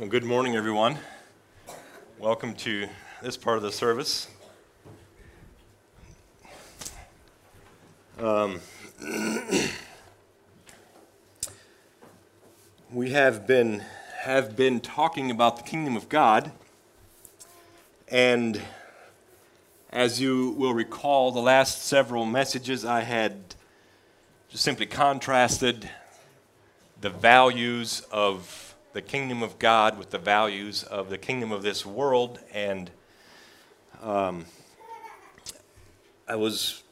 Well, good morning, everyone. Welcome to this part of the service. Um, we have been have been talking about the kingdom of God, and as you will recall, the last several messages I had just simply contrasted the values of the kingdom of God with the values of the kingdom of this world. And um, I was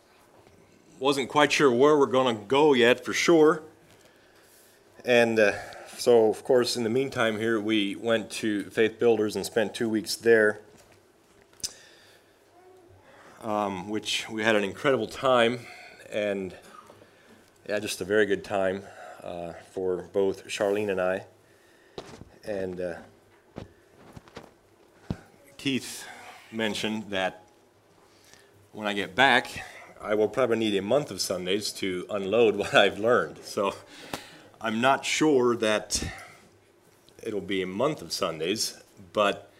wasn't quite sure where we're going to go yet for sure. And uh, so, of course, in the meantime, here we went to Faith Builders and spent two weeks there, um, which we had an incredible time and yeah, just a very good time uh, for both Charlene and I. And uh, Keith mentioned that when I get back, I will probably need a month of Sundays to unload what I've learned. So I'm not sure that it'll be a month of Sundays, but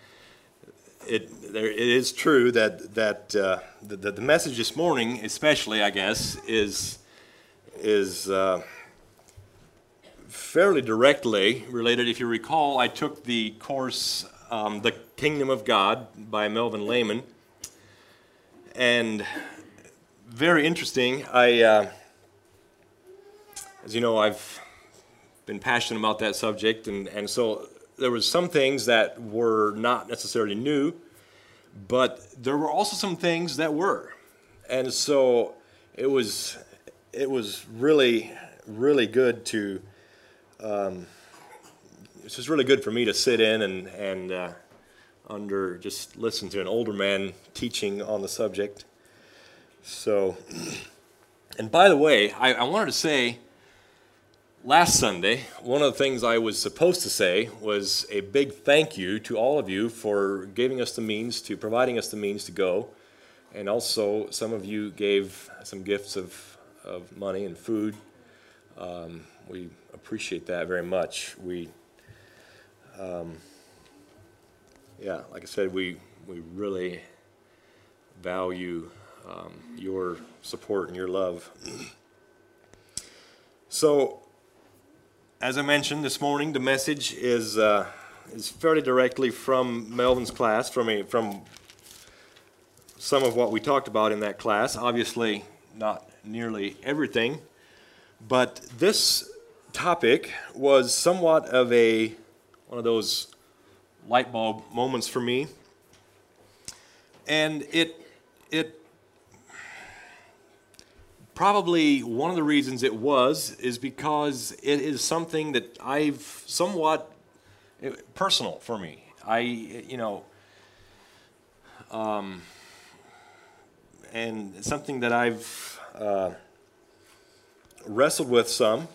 it, there, it is true that, that uh, the, the message this morning, especially, I guess, is, is uh, fairly directly related. If you recall, I took the course um, The Kingdom of God by Melvin Lehman. And very interesting. I, uh, as you know, I've been passionate about that subject, and, and so there was some things that were not necessarily new, but there were also some things that were. And so it was it was really really good to um, just really good for me to sit in and, and uh, under just listen to an older man teaching on the subject. So, and by the way, I, I wanted to say last Sunday, one of the things I was supposed to say was a big thank you to all of you for giving us the means to providing us the means to go. And also, some of you gave some gifts of, of money and food. Um, we appreciate that very much. We, um, yeah, like I said, we, we really value um, your support and your love. so, as I mentioned this morning, the message is, uh, is fairly directly from Melvin's class, from, a, from some of what we talked about in that class. Obviously, not nearly everything. But this topic was somewhat of a one of those light bulb moments for me. And it it probably one of the reasons it was is because it is something that I've somewhat personal for me. I you know um, and something that I've uh, wrestled with some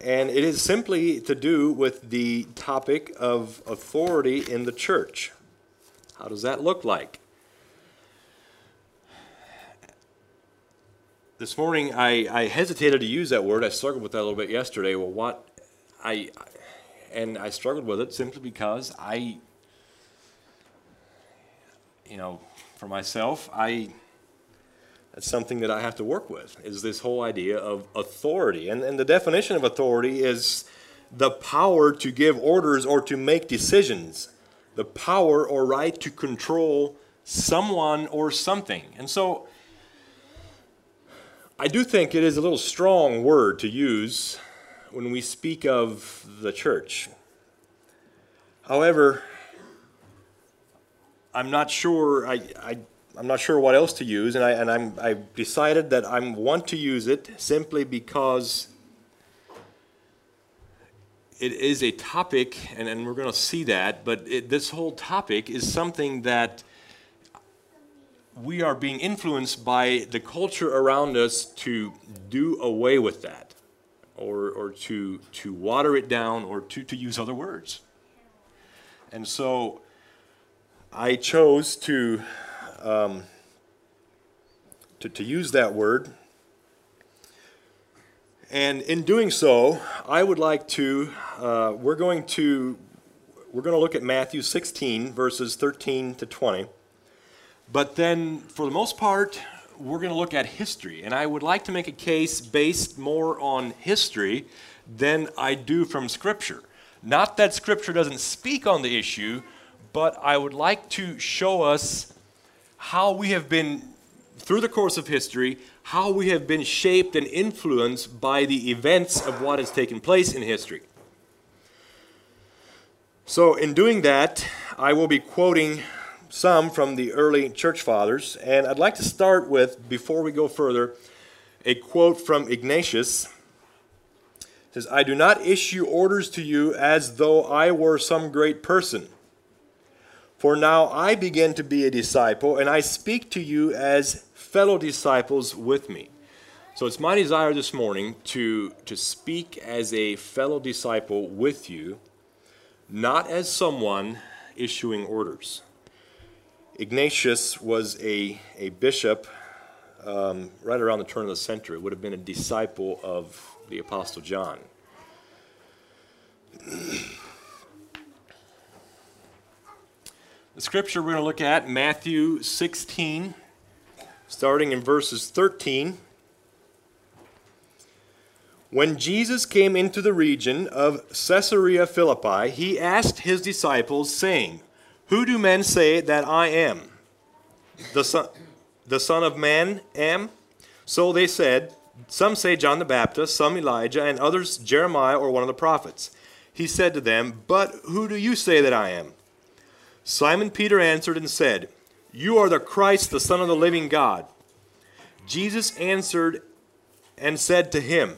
and it is simply to do with the topic of authority in the church. How does that look like? This morning, I, I hesitated to use that word. I struggled with that a little bit yesterday. Well, what I, and I struggled with it simply because I, you know, for myself, I that's something that I have to work with, is this whole idea of authority. And, and the definition of authority is the power to give orders or to make decisions, the power or right to control someone or something. And so I do think it is a little strong word to use when we speak of the church. However, I'm not sure, I, I I'm not sure what else to use, and I and I'm I've decided that I want to use it simply because it is a topic, and, and we're going to see that. But it, this whole topic is something that we are being influenced by the culture around us to do away with that, or or to to water it down, or to to use other words. And so, I chose to um, to, to use that word. And in doing so, I would like to, uh, we're going to, we're going to look at Matthew 16, verses 13 to 20. But then, for the most part, we're going to look at history. And I would like to make a case based more on history than I do from Scripture. Not that Scripture doesn't speak on the issue, but I would like to show us how we have been, through the course of history, how we have been shaped and influenced by the events of what has taken place in history. So, in doing that, I will be quoting some from the early church fathers, and I'd like to start with, before we go further, a quote from Ignatius. It says, I do not issue orders to you as though I were some great person. For now I begin to be a disciple, and I speak to you as fellow disciples with me. So it's my desire this morning to, to speak as a fellow disciple with you not as someone issuing orders. Ignatius was a, a bishop um, right around the turn of the century. Would have been a disciple of the Apostle John. The scripture we're going to look at, Matthew 16, starting in verses 13 when Jesus came into the region of Caesarea Philippi, he asked his disciples, saying, Who do men say that I am? The Son, the son of Man am? So they said, Some say John the Baptist, some Elijah, and others Jeremiah or one of the prophets. He said to them, But who do you say that I am? Simon Peter answered and said, You are the Christ, the Son of the living God. Jesus answered and said to him,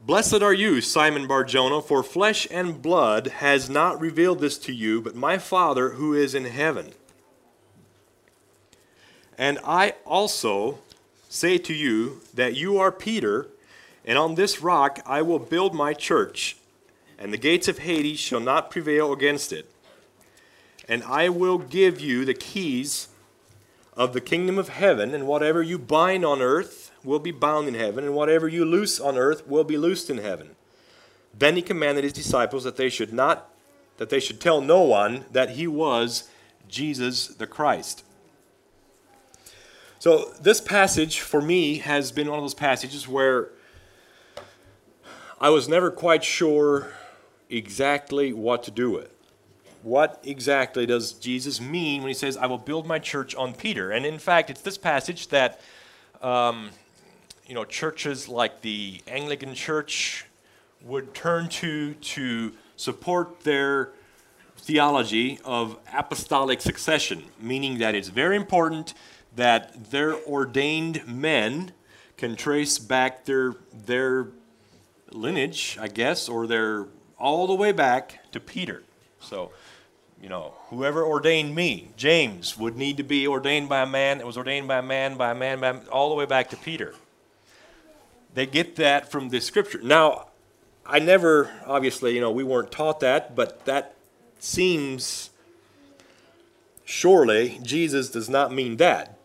Blessed are you, Simon Barjona, for flesh and blood has not revealed this to you, but my Father who is in heaven. And I also say to you that you are Peter, and on this rock I will build my church, and the gates of Hades shall not prevail against it. And I will give you the keys of the kingdom of heaven, and whatever you bind on earth will be bound in heaven, and whatever you loose on earth will be loosed in heaven. Then he commanded his disciples that they should not that they should tell no one that he was Jesus the Christ. So this passage for me has been one of those passages where I was never quite sure exactly what to do with. What exactly does Jesus mean when he says, I will build my church on Peter? And in fact, it's this passage that um, you know, churches like the Anglican Church would turn to to support their theology of apostolic succession, meaning that it's very important that their ordained men can trace back their their lineage, I guess, or their all the way back to Peter. So, you know, whoever ordained me, James, would need to be ordained by a man that was ordained by a man, by a man, by, all the way back to Peter. They get that from the scripture. Now, I never, obviously, you know, we weren't taught that, but that seems surely Jesus does not mean that.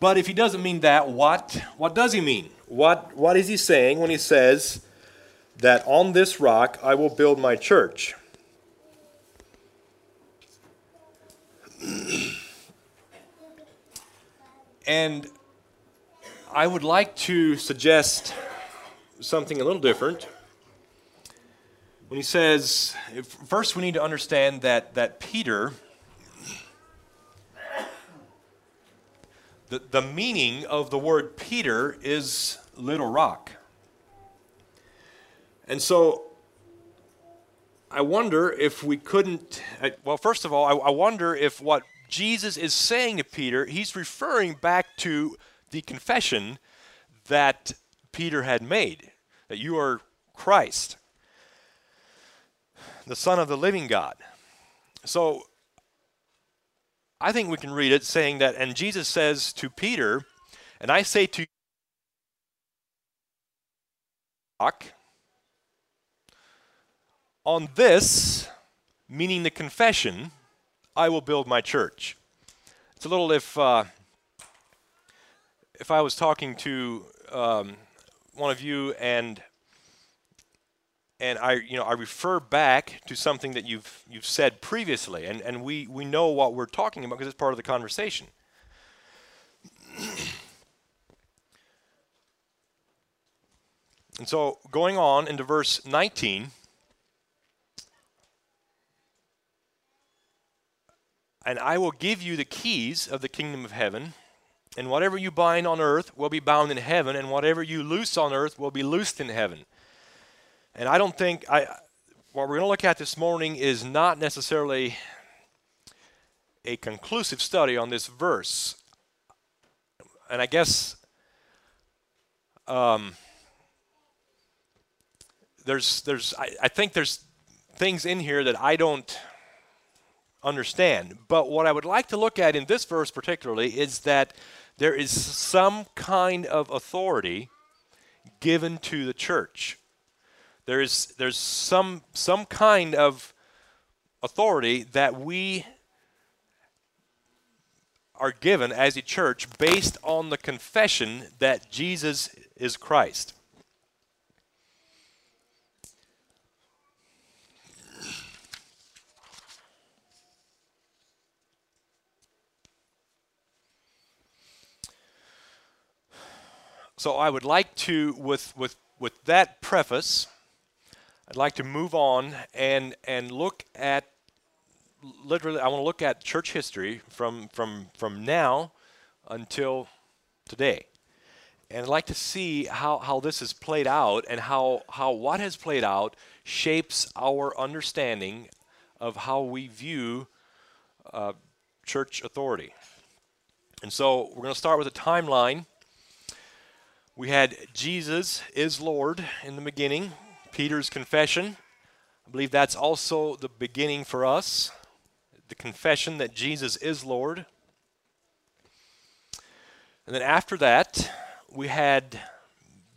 But if he doesn't mean that, what what does he mean? What what is he saying when he says that on this rock I will build my church? and I would like to suggest something a little different. When he says, first we need to understand that, that Peter, the, the meaning of the word Peter is little rock. And so I wonder if we couldn't, well, first of all, I, I wonder if what Jesus is saying to Peter, he's referring back to the confession that Peter had made that you are Christ, the Son of the living God. So I think we can read it saying that, and Jesus says to Peter, and I say to you, on this, meaning the confession, I will build my church. It's a little if. Uh, if I was talking to um, one of you and and I, you know, I refer back to something that you've you've said previously, and, and we, we know what we're talking about because it's part of the conversation. and so, going on into verse 19, and I will give you the keys of the kingdom of heaven. And whatever you bind on earth will be bound in heaven, and whatever you loose on earth will be loosed in heaven. And I don't think I what we're going to look at this morning is not necessarily a conclusive study on this verse. And I guess um, there's there's I, I think there's things in here that I don't understand. But what I would like to look at in this verse particularly is that there is some kind of authority given to the church. There is there's some some kind of authority that we are given as a church based on the confession that Jesus is Christ. So I would like to, with, with, with that preface, I'd like to move on and, and look at, literally, I want to look at church history from, from, from now until today. And I'd like to see how, how this has played out and how, how what has played out shapes our understanding of how we view uh, church authority. And so we're going to start with a timeline we had Jesus is Lord in the beginning, Peter's confession. I believe that's also the beginning for us the confession that Jesus is Lord. And then after that, we had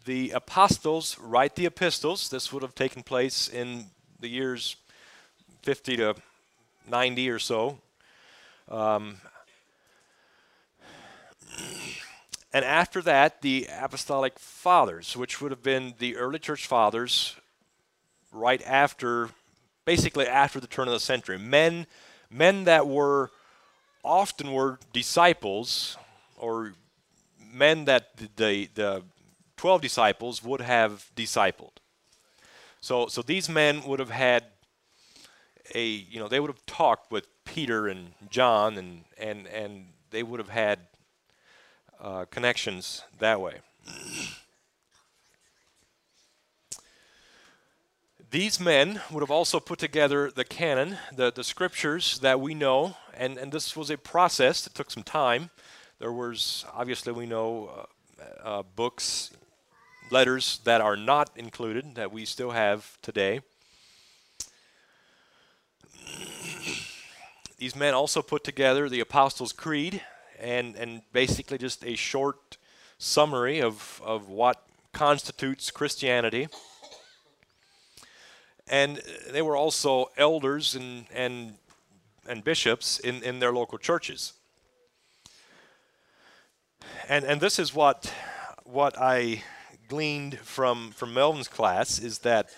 the apostles write the epistles. This would have taken place in the years 50 to 90 or so. Um, And after that, the apostolic fathers, which would have been the early church fathers right after, basically after the turn of the century. Men, men that were often were disciples or men that the, the 12 disciples would have discipled. So, so these men would have had a, you know, they would have talked with Peter and John and, and, and they would have had uh, connections that way. These men would have also put together the canon, the, the scriptures that we know, and, and this was a process that took some time. There was, obviously, we know uh, uh, books, letters that are not included that we still have today. These men also put together the Apostles' Creed, and, and basically just a short summary of, of what constitutes Christianity. And they were also elders and, and, and bishops in, in their local churches. And, and this is what, what I gleaned from, from Melvin's class is that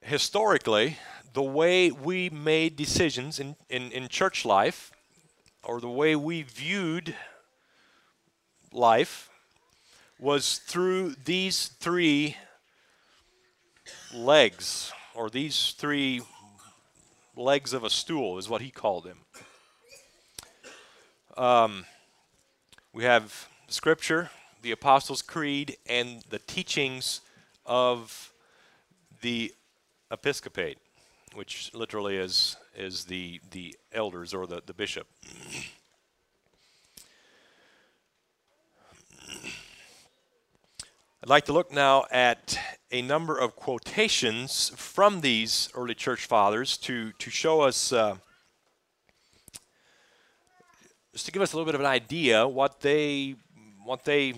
historically, the way we made decisions in, in, in church life or the way we viewed life was through these three legs or these three legs of a stool is what he called them um, we have scripture the apostles creed and the teachings of the episcopate which literally is is the the elders or the, the bishop. I'd like to look now at a number of quotations from these early church fathers to, to show us, uh, just to give us a little bit of an idea what they, what they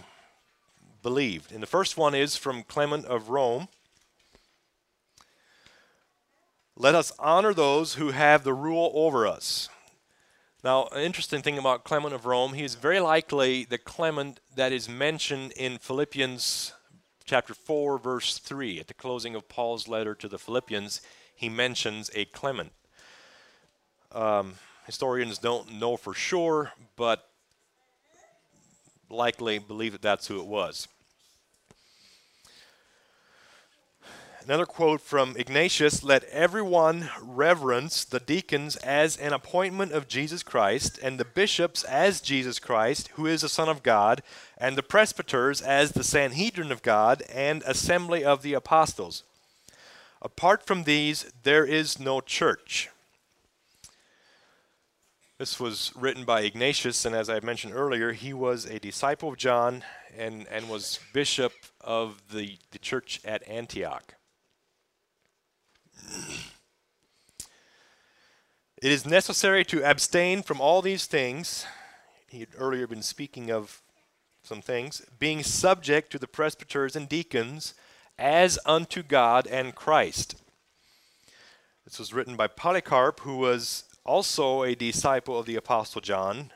believed. And the first one is from Clement of Rome. Let us honor those who have the rule over us. Now, an interesting thing about Clement of Rome, he is very likely the Clement that is mentioned in Philippians chapter 4, verse 3, at the closing of Paul's letter to the Philippians, he mentions a Clement. Um, historians don't know for sure, but likely believe that that's who it was. Another quote from Ignatius Let everyone reverence the deacons as an appointment of Jesus Christ, and the bishops as Jesus Christ, who is the Son of God, and the presbyters as the Sanhedrin of God and assembly of the apostles. Apart from these, there is no church. This was written by Ignatius, and as I mentioned earlier, he was a disciple of John and, and was bishop of the, the church at Antioch. It is necessary to abstain from all these things. He had earlier been speaking of some things, being subject to the presbyters and deacons as unto God and Christ. This was written by Polycarp, who was also a disciple of the Apostle John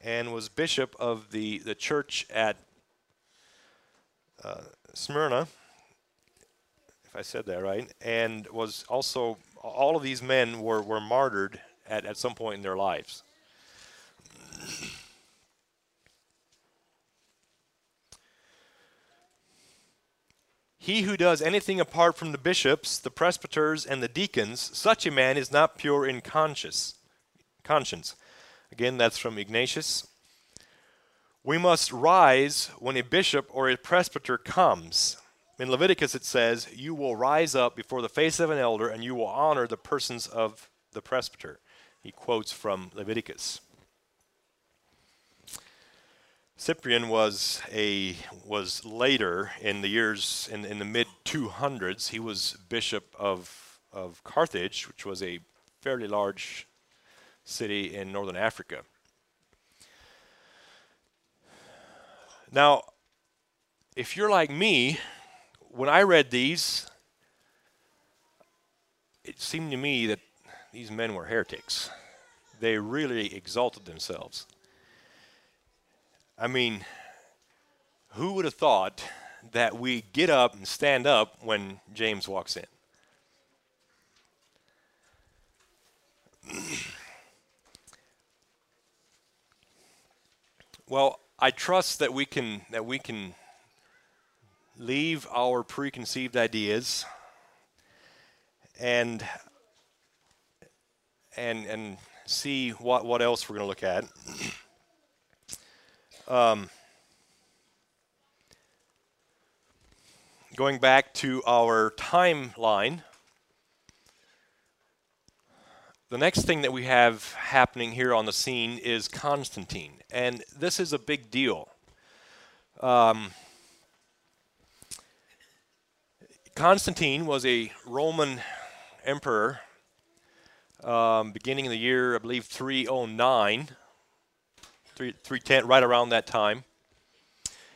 and was bishop of the, the church at uh, Smyrna. I said that right, and was also all of these men were, were martyred at, at some point in their lives. He who does anything apart from the bishops, the presbyters, and the deacons, such a man is not pure in conscience. Conscience. Again, that's from Ignatius. We must rise when a bishop or a presbyter comes. In Leviticus it says, You will rise up before the face of an elder, and you will honor the persons of the presbyter. He quotes from Leviticus. Cyprian was a was later in the years in, in the mid 200s. He was bishop of of Carthage, which was a fairly large city in northern Africa. Now, if you're like me, when I read these, it seemed to me that these men were heretics. They really exalted themselves. I mean, who would have thought that we get up and stand up when James walks in? well, I trust that we can that we can leave our preconceived ideas and and and see what what else we're going to look at. Um, going back to our timeline, the next thing that we have happening here on the scene is Constantine, and this is a big deal. Um, Constantine was a Roman emperor um, beginning in the year, I believe, 309, 310, right around that time.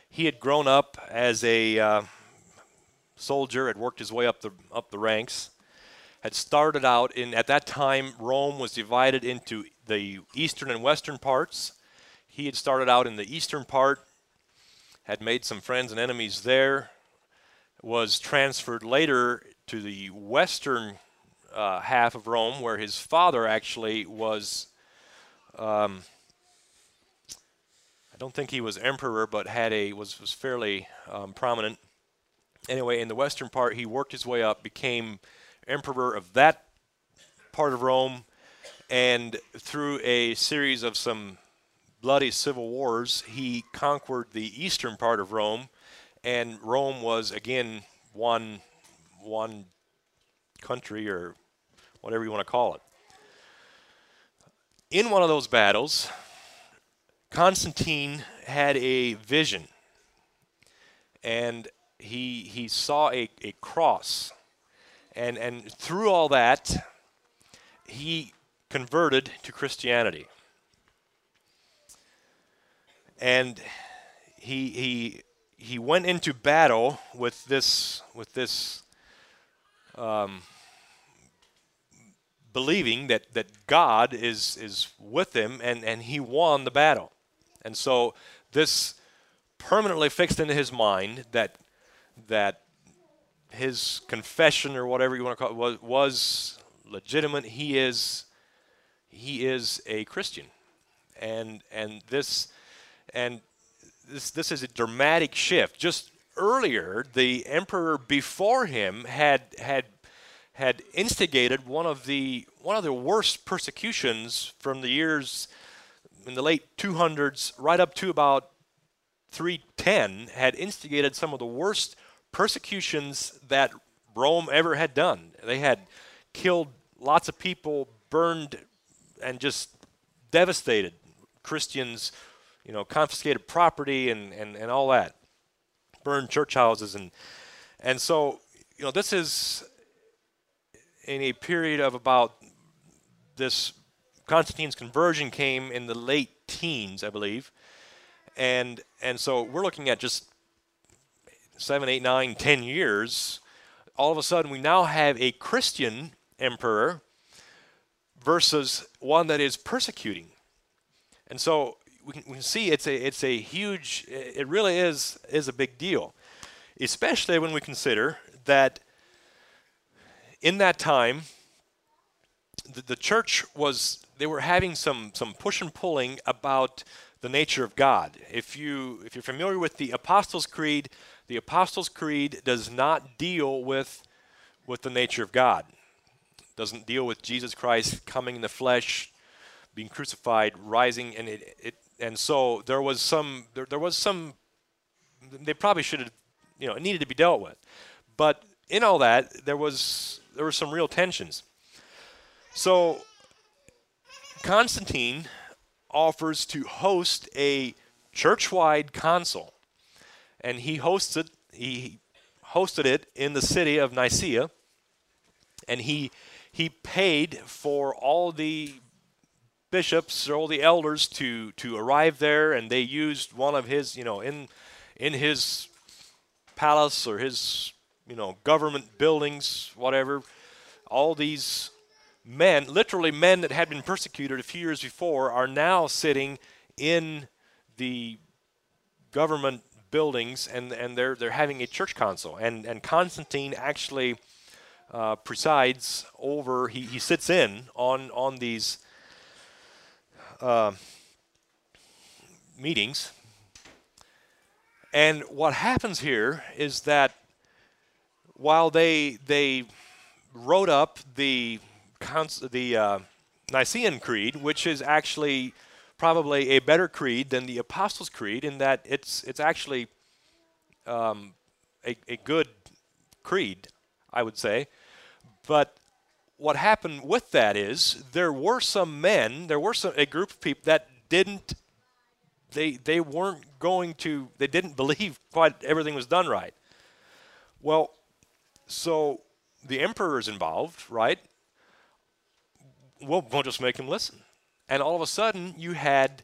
He had grown up as a uh, soldier, had worked his way up the, up the ranks, had started out in, at that time, Rome was divided into the eastern and western parts. He had started out in the eastern part, had made some friends and enemies there, was transferred later to the western uh, half of Rome, where his father actually was. Um, I don't think he was emperor, but had a was was fairly um, prominent. Anyway, in the western part, he worked his way up, became emperor of that part of Rome, and through a series of some bloody civil wars, he conquered the eastern part of Rome and Rome was again one one country or whatever you want to call it. In one of those battles, Constantine had a vision, and he he saw a, a cross, and and through all that, he converted to Christianity, and he he he went into battle with this with this um, believing that, that God is is with him and, and he won the battle. And so this permanently fixed into his mind that that his confession or whatever you want to call it was, was legitimate. He is he is a Christian, and and this and this this is a dramatic shift. Just earlier, the emperor before him had had had instigated one of the one of the worst persecutions from the years in the late 200s right up to about 310 had instigated some of the worst persecutions that Rome ever had done. They had killed lots of people, burned and just devastated Christians, you know, confiscated property and, and, and all that, burned church houses. And, and so, you know, this is in a period of about this Constantine's conversion came in the late teens, I believe. And, and so we're looking at just seven, eight, nine, ten years. All of a sudden, we now have a Christian emperor versus one that is persecuting. And so we can, we can see it's a, it's a huge, it really is, is a big deal, especially when we consider that in that time, the, the church was, they were having some, some push and pulling about the nature of God. If, you, if you're familiar with the Apostles' Creed, the Apostles' Creed does not deal with, with the nature of God It doesn't deal with Jesus Christ coming in the flesh, being crucified, rising, and it, it and so there was some there, there was some they probably should have you know it needed to be dealt with, but in all that there was there were some real tensions. So Constantine offers to host a church-wide council, and he hosted he hosted it in the city of Nicaea, and he he paid for all the bishops or all the elders to to arrive there and they used one of his you know in in his palace or his you know government buildings whatever all these men literally men that had been persecuted a few years before are now sitting in the government buildings and and they're they're having a church council. And and Constantine actually uh, presides over, he, he sits in on, on these uh, meetings. And what happens here is that while they, they wrote up the, the uh, Nicene Creed, which is actually probably a better creed than the Apostles' Creed in that it's, it's actually um, a, a good creed, I would say. But what happened with that is there were some men, there were some, a group of people that didn't, they, they weren't going to, they didn't believe quite everything was done right. Well, so the emperor is involved, right? We'll, we'll just make him listen. And all of a sudden, you had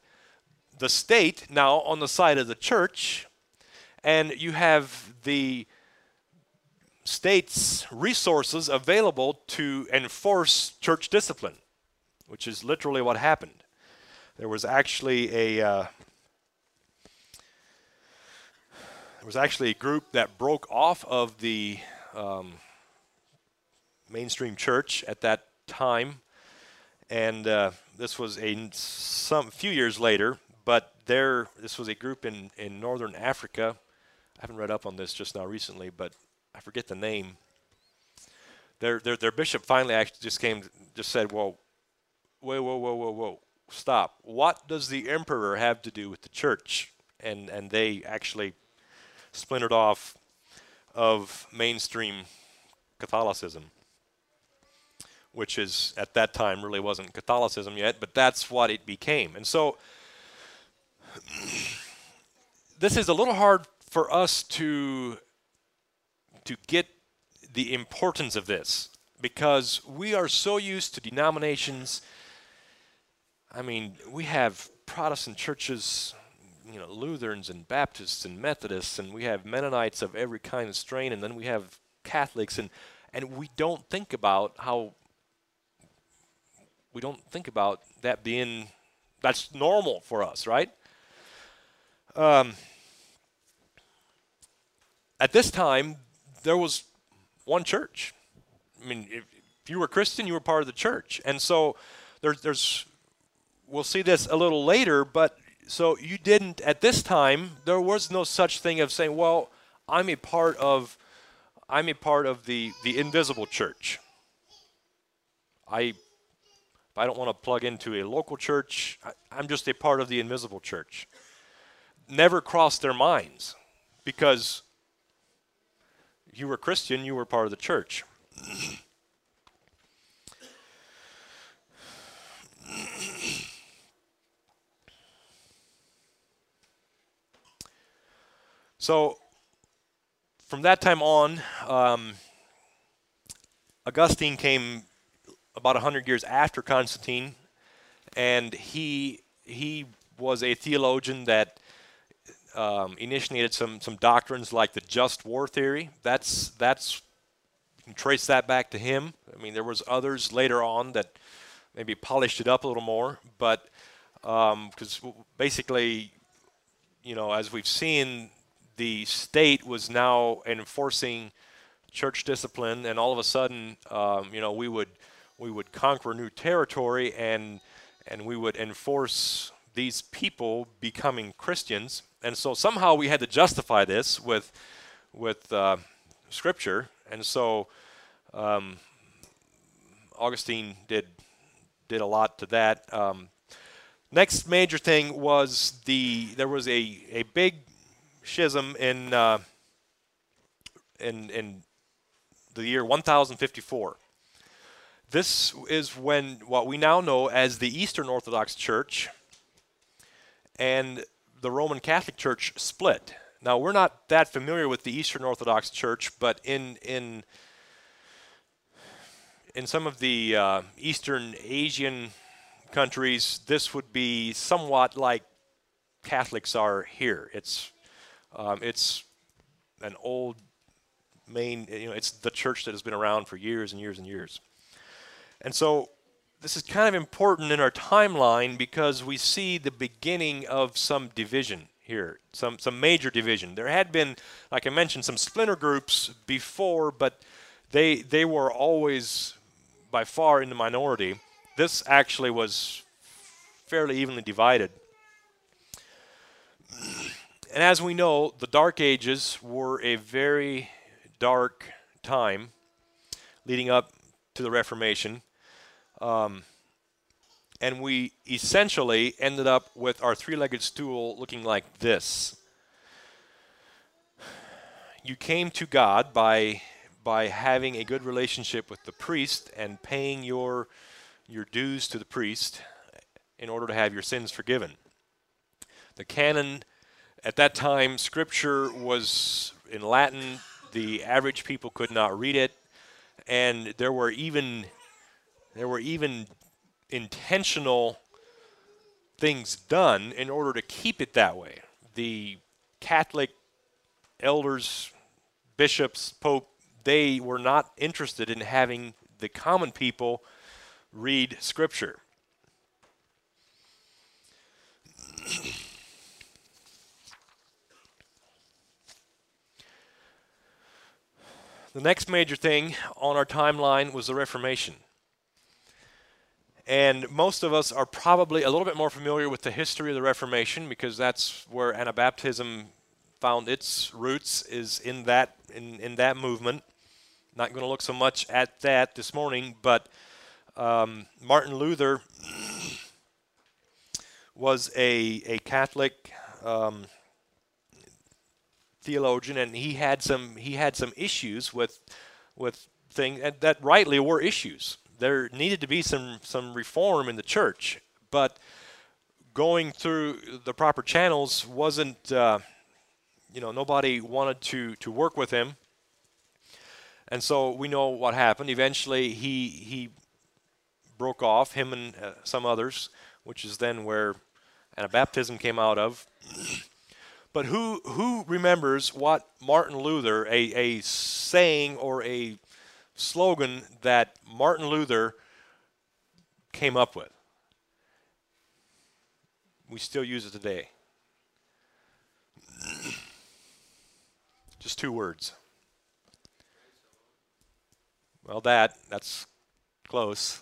the state now on the side of the church, and you have the states resources available to enforce church discipline, which is literally what happened. There was actually a uh, there was actually a group that broke off of the um, mainstream church at that time, and uh, this was a some few years later. But there, this was a group in in northern Africa. I haven't read up on this just now recently, but I forget the name. Their, their, their bishop finally actually just came, just said, well, whoa, whoa, whoa, whoa, whoa, stop. What does the emperor have to do with the church? And, and they actually splintered off of mainstream Catholicism, which is at that time really wasn't Catholicism yet, but that's what it became. And so this is a little hard for us to to get the importance of this because we are so used to denominations. I mean, we have Protestant churches, you know, Lutherans and Baptists and Methodists, and we have Mennonites of every kind of strain, and then we have Catholics, and and we don't think about how we don't think about that being that's normal for us, right? Um, at this time, there was one church. I mean, if, if you were Christian, you were part of the church. And so there's, there's, we'll see this a little later, but so you didn't, at this time, there was no such thing of saying, well, I'm a part of, I'm a part of the, the invisible church. I, if I don't want to plug into a local church. I, I'm just a part of the invisible church. Never crossed their minds because you were Christian, you were part of the church. So, from that time on, um, Augustine came about 100 years after Constantine, and he, he was a theologian that um, initiated some, some doctrines like the just war theory. That's, that's, you can trace that back to him. I mean, there was others later on that maybe polished it up a little more, but because um, basically, you know, as we've seen, the state was now enforcing church discipline, and all of a sudden, um, you know, we would we would conquer new territory and and we would enforce these people becoming Christians. And so somehow we had to justify this with with uh, scripture. And so um, Augustine did did a lot to that. Um, next major thing was the there was a a big schism in uh, in in the year 1054. This is when what we now know as the Eastern Orthodox Church and the Roman Catholic Church split. Now we're not that familiar with the Eastern Orthodox Church, but in in in some of the uh, Eastern Asian countries, this would be somewhat like Catholics are here. It's um, it's an old main, you know, it's the church that has been around for years and years and years. And so this is kind of important in our timeline because we see the beginning of some division here, some, some major division. There had been, like I mentioned, some splinter groups before, but they, they were always by far in the minority. This actually was fairly evenly divided. And as we know, the Dark Ages were a very dark time leading up to the Reformation. Um, and we essentially ended up with our three legged stool looking like this. You came to God by, by having a good relationship with the priest and paying your, your dues to the priest in order to have your sins forgiven. The canon at that time, Scripture was in Latin. The average people could not read it, and there were even there were even intentional things done in order to keep it that way. The Catholic elders, bishops, pope, they were not interested in having the common people read Scripture. The next major thing on our timeline was the Reformation. And most of us are probably a little bit more familiar with the history of the Reformation because that's where Anabaptism found its roots is in that in, in that movement. Not going to look so much at that this morning, but um, Martin Luther was a, a Catholic um, theologian, and he had some he had some issues with with things that rightly were issues. There needed to be some some reform in the church, but going through the proper channels wasn't. Uh, you know, nobody wanted to to work with him, and so we know what happened. Eventually, he he broke off him and uh, some others, which is then where Anabaptism came out of. But who, who remembers what Martin Luther, a, a saying or a slogan that Martin Luther came up with? We still use it today. Just two words. Well, that, that's close.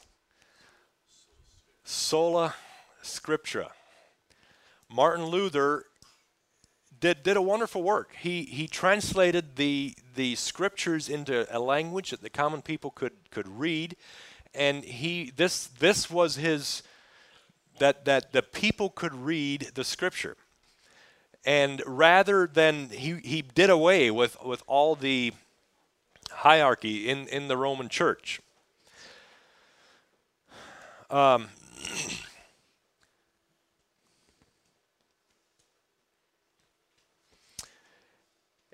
Sola Scriptura. Martin Luther did, did a wonderful work. He, he translated the, the scriptures into a language that the common people could, could read. And he, this, this was his, that, that the people could read the scripture. And rather than, he, he did away with, with all the hierarchy in, in the Roman church. Um,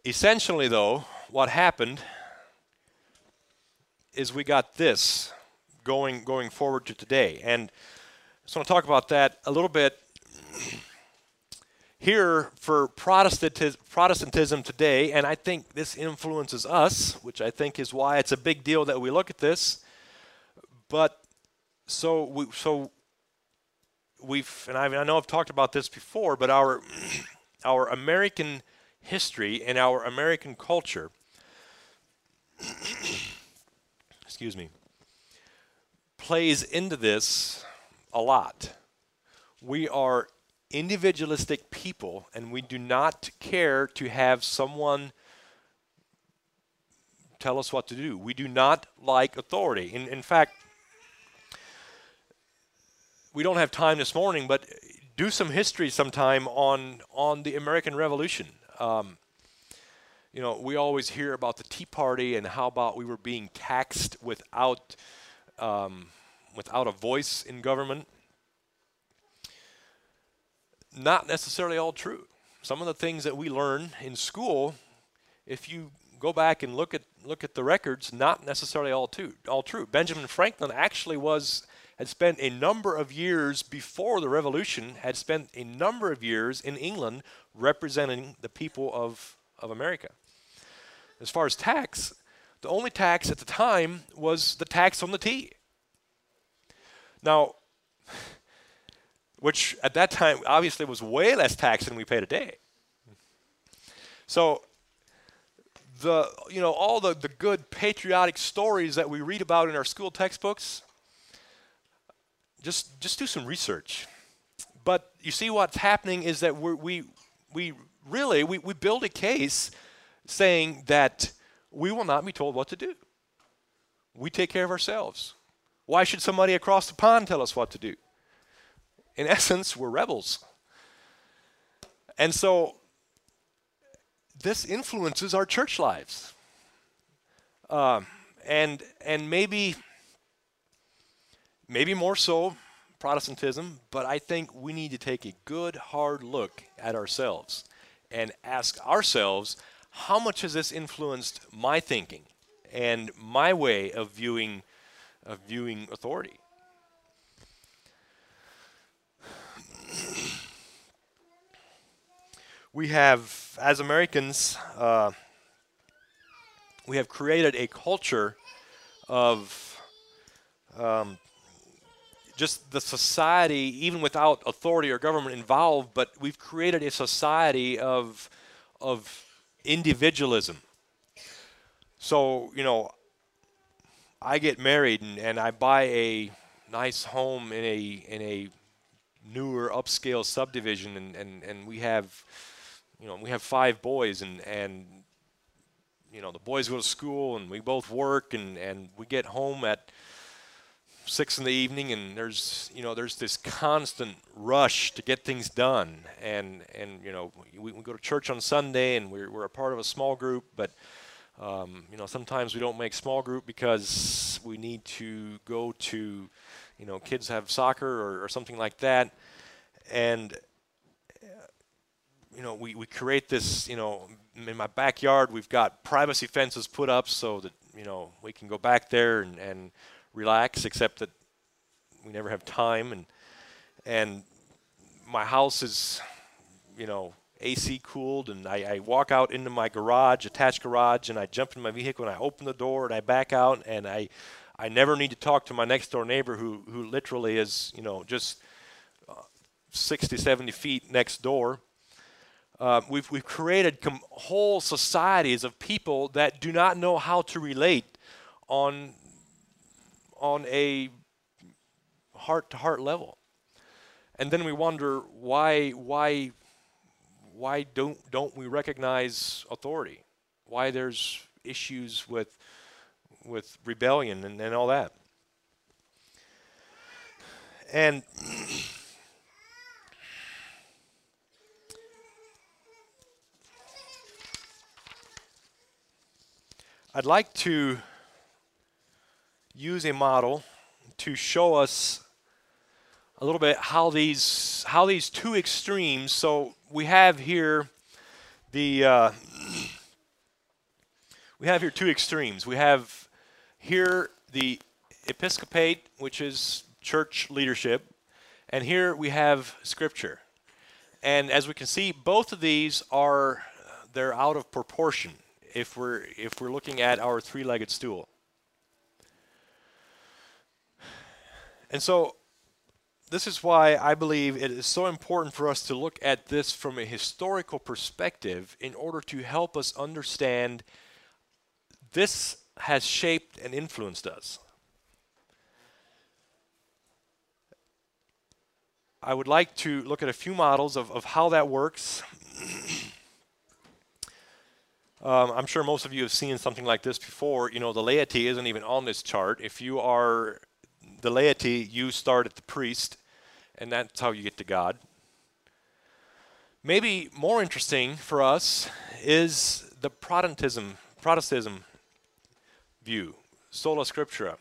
essentially, though, what happened is we got this going going forward to today, and I just want to talk about that a little bit here for Protestantism today, and I think this influences us, which I think is why it's a big deal that we look at this. But so we, so we've, and I, I know I've talked about this before, but our our American history in our American culture, excuse me, plays into this a lot. We are individualistic people and we do not care to have someone tell us what to do. We do not like authority. In, in fact, we don't have time this morning, but do some history sometime on on the American Revolution. Um, you know, we always hear about the Tea Party and how about we were being taxed without um, without a voice in government not necessarily all true. Some of the things that we learn in school, if you go back and look at look at the records, not necessarily all true. All true. Benjamin Franklin actually was had spent a number of years before the revolution had spent a number of years in England representing the people of of America. As far as tax, the only tax at the time was the tax on the tea. Now, which at that time obviously was way less tax than we pay today. So the you know all the, the good patriotic stories that we read about in our school textbooks just just do some research but you see what's happening is that we we we really we, we build a case saying that we will not be told what to do we take care of ourselves why should somebody across the pond tell us what to do in essence, we're rebels. And so this influences our church lives. Um, and and maybe maybe more so Protestantism, but I think we need to take a good hard look at ourselves and ask ourselves how much has this influenced my thinking and my way of viewing of viewing authority. we have, as Americans, uh, we have created a culture of um, just the society, even without authority or government involved, but we've created a society of of individualism. So you know, I get married and, and I buy a nice home in a in a newer upscale subdivision, and, and, and we have you know, we have five boys, and and you know the boys go to school, and we both work, and and we get home at six in the evening, and there's you know there's this constant rush to get things done, and and you know we, we go to church on Sunday, and we're we're a part of a small group, but. Um, you know, sometimes we don't make small group because we need to go to, you know, kids have soccer or, or something like that, and you know, we, we create this, you know, in my backyard, we've got privacy fences put up so that, you know, we can go back there and, and relax, except that we never have time. And, and my house is, you know, AC cooled, and I, I walk out into my garage, attached garage, and I jump in my vehicle and I open the door and I back out, and I, I never need to talk to my next door neighbor who, who literally is, you know, just uh, 60, 70 feet next door Uh, we've, we've created com- whole societies of people that do not know how to relate on, on a heart to heart level. And then we wonder why, why, why don't, don't we recognize authority? Why there's issues with, with rebellion and, and all that. And I'd like to use a model to show us a little bit how these how these two extremes. So we have here the uh, we have here two extremes. We have here the episcopate, which is church leadership, and here we have scripture. And as we can see, both of these are they're out of proportion if we're if we're looking at our three-legged stool. And so this is why I believe it is so important for us to look at this from a historical perspective in order to help us understand this has shaped and influenced us. I would like to look at a few models of, of how that works. Um, I'm sure most of you have seen something like this before. You know, the laity isn't even on this chart. If you are the laity, you start at the priest, and that's how you get to God. Maybe more interesting for us is the Protestantism, Protestantism view, sola scriptura.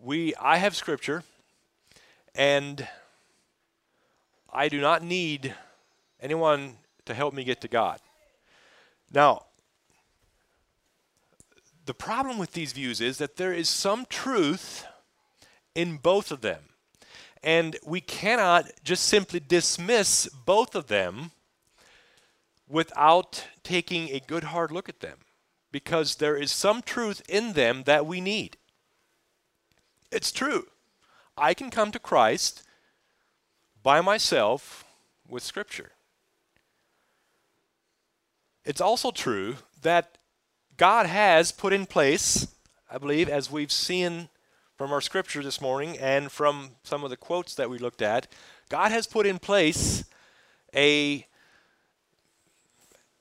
We, I have scripture, and I do not need anyone to help me get to God. Now, the problem with these views is that there is some truth in both of them. And we cannot just simply dismiss both of them without taking a good hard look at them because there is some truth in them that we need. It's true. I can come to Christ by myself with Scripture. It's also true that God has put in place, I believe, as we've seen from our scripture this morning and from some of the quotes that we looked at, God has put in place a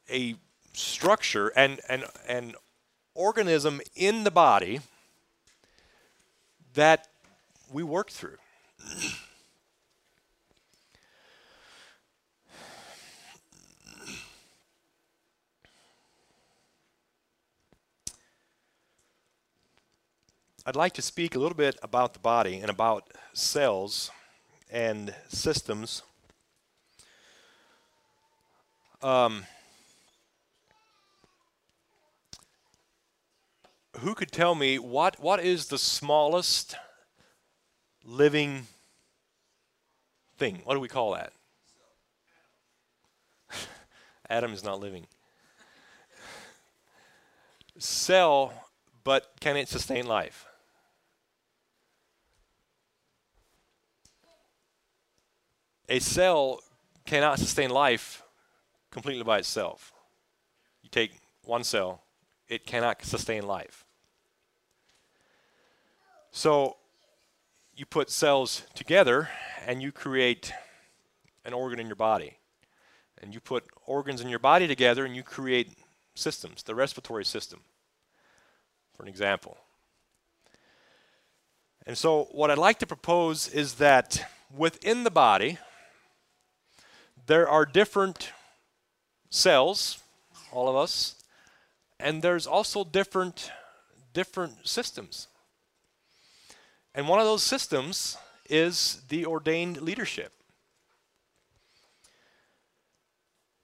a structure and an an organism in the body that we work through. I'd like to speak a little bit about the body and about cells and systems. Um, who could tell me what, what is the smallest living thing? What do we call that? Atom is not living. Cell, but can it sustain life? A cell cannot sustain life completely by itself. You take one cell, it cannot sustain life. So you put cells together and you create an organ in your body. And you put organs in your body together and you create systems, the respiratory system, for an example. And so, what I'd like to propose is that within the body, there are different cells, all of us, and there's also different different systems. And one of those systems is the ordained leadership.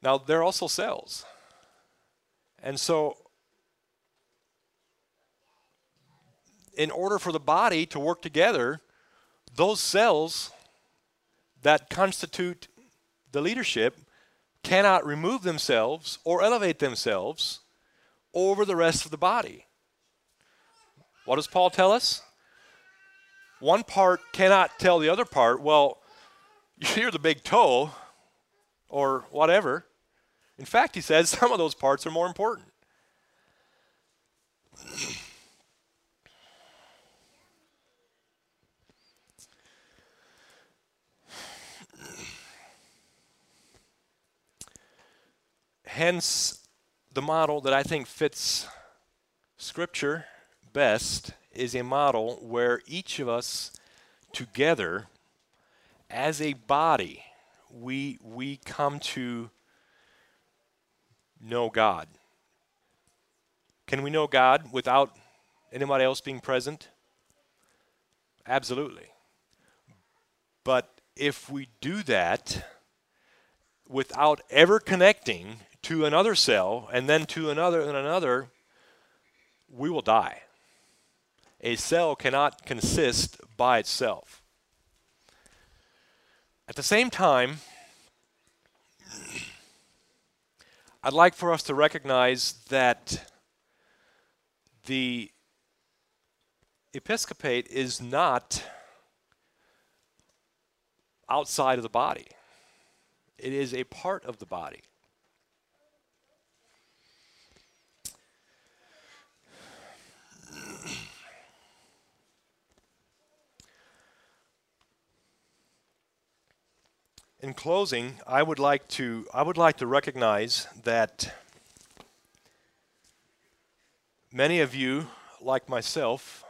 Now, they're also cells. And so, in order for the body to work together, those cells that constitute the leadership cannot remove themselves or elevate themselves over the rest of the body. What does Paul tell us? One part cannot tell the other part, well, you're the big toe or whatever. In fact, he says some of those parts are more important. Hence, the model that I think fits Scripture best is a model where each of us together as a body we we come to know God. Can we know God without anybody else being present? Absolutely. But if we do that without ever connecting to another cell and then to another and another, we will die. A cell cannot consist by itself. At the same time, I'd like for us to recognize that the episcopate is not outside of the body, it is a part of the body. In closing, I would like to I would like to recognize that many of you, like myself,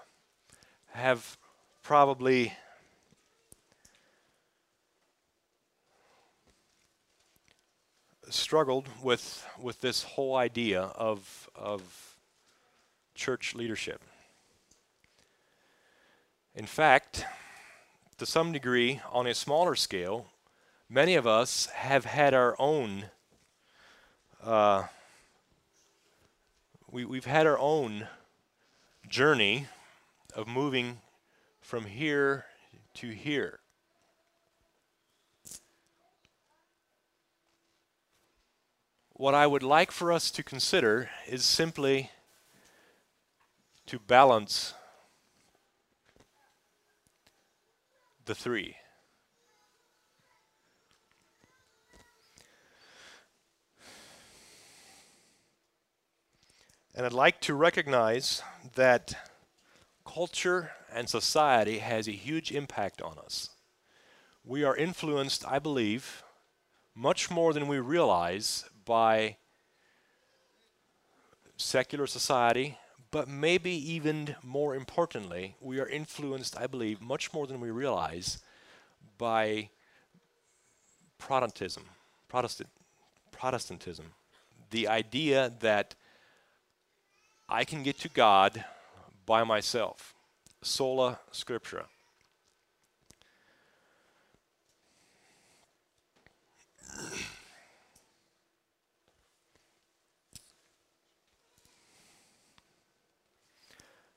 have probably struggled with with this whole idea of of church leadership. In fact, to some degree, on a smaller scale, many of us have had our own uh, we, we've had our own journey of moving from here to here. What i would like for us to consider is simply to balance the three And I'd like to recognize that culture and society has a huge impact on us. We are influenced, I believe, much more than we realize by secular society, but maybe even more importantly, we are influenced, I believe, much more than we realize by Protestantism, Protestant, Protestantism. The idea that I can get to God by myself. Sola Scriptura.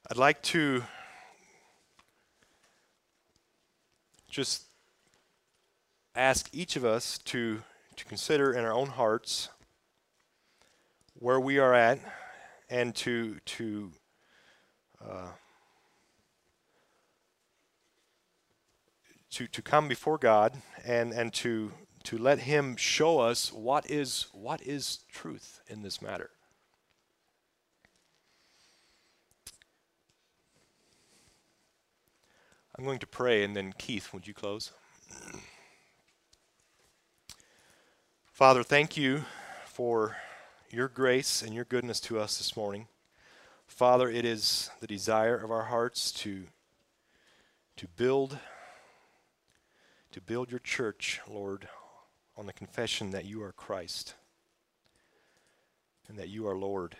I'd like to just ask each of us to, to consider in our own hearts where we are at and to to uh, to to come before God and and to to let Him show us what is what is truth in this matter. I'm going to pray, and then Keith, would you close? Father, thank you for your grace and your goodness to us this morning. Father, it is the desire of our hearts to, to build to build your church, Lord, on the confession that you are Christ and that you are Lord.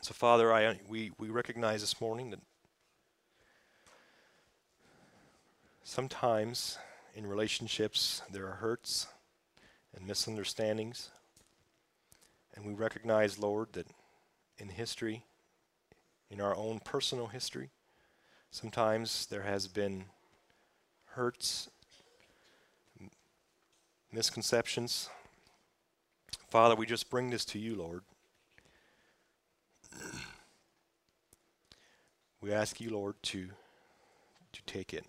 So, Father, I, we, we recognize this morning that sometimes in relationships there are hurts and misunderstandings. And we recognize, Lord, that in history, in our own personal history, sometimes there has been hurts, misconceptions. Father, we just bring this to you, Lord. We ask you, Lord, to, to take it.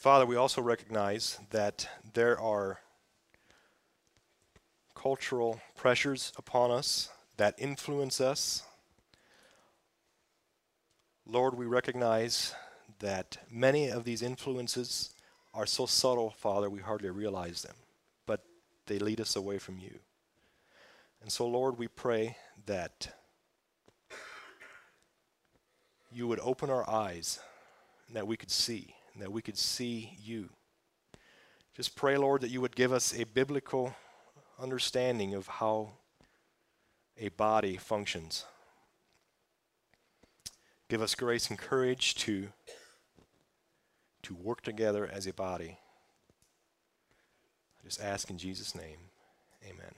Father, we also recognize that there are cultural pressures upon us that influence us. Lord, we recognize that many of these influences are so subtle, Father, we hardly realize them, but they lead us away from you. And so, Lord, we pray that you would open our eyes and that we could see, and that we could see you. Just pray, Lord, that you would give us a biblical understanding of how a body functions. Give us grace and courage to, to work together as a body. I just ask in Jesus' name, amen.